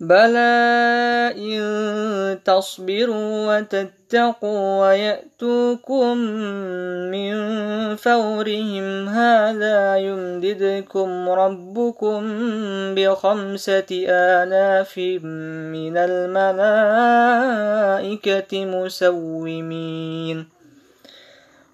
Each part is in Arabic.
بلى إن تصبروا وتتقوا ويأتوكم من فورهم هذا يمددكم ربكم بخمسة آلاف من الملائكة مسومين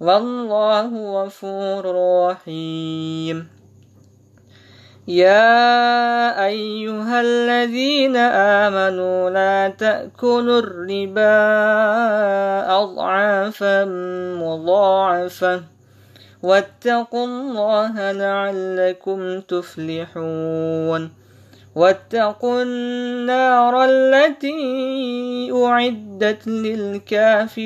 والله غفور رحيم. يا أيها الذين آمنوا لا تأكلوا الربا أضعافا مضاعفة واتقوا الله لعلكم تفلحون. واتقوا النار التي أعدت للكافرين.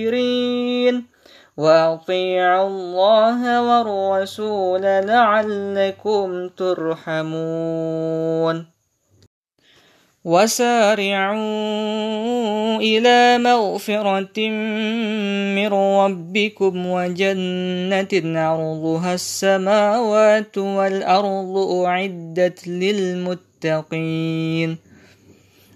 واطيعوا الله والرسول لعلكم ترحمون وسارعوا إلى مغفره من ربكم وجنه عرضها السماوات والارض اعدت للمتقين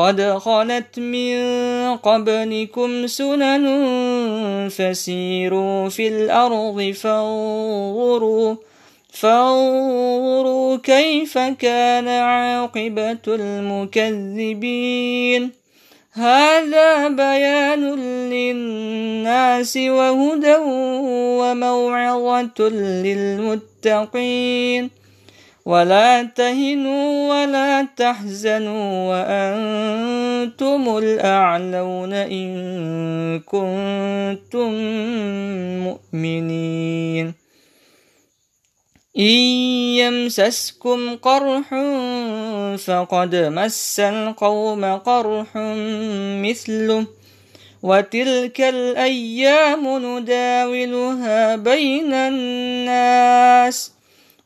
قد خلت من قبلكم سنن فسيروا في الأرض فانظروا فانظروا كيف كان عاقبة المكذبين. هذا بيان للناس وهدى وموعظة للمتقين. ولا تهنوا ولا تحزنوا وأنتم الأعلون إن كنتم مؤمنين. إن يمسسكم قرح فقد مس القوم قرح مثله وتلك الأيام نداولها بين الناس.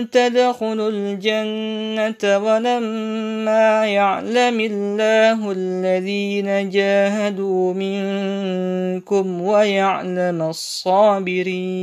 تدخلوا الجنة ولما يعلم الله الذين جاهدوا منكم ويعلم الصابرين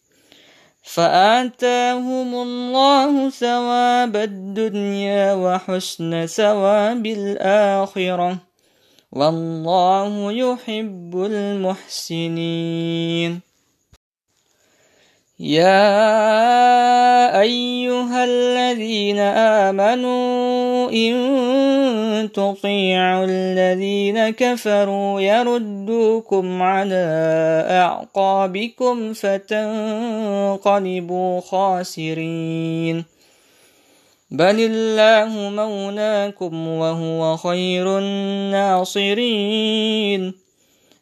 فآتاهم الله ثواب الدنيا وحسن ثواب الآخرة. والله يحب المحسنين. يا أيها الذين آمنوا إن تطيعوا الذين كفروا يردوكم على أعقابكم فتنقلبوا خاسرين. بل الله مولاكم وهو خير الناصرين.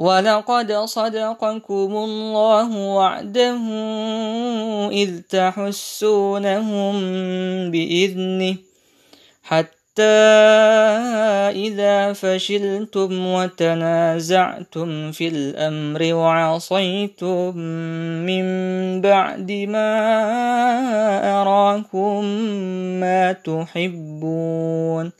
ولقد صدقكم الله وعده إذ تحسونهم بإذنه حتى إذا فشلتم وتنازعتم في الأمر وعصيتم من بعد ما أراكم ما تحبون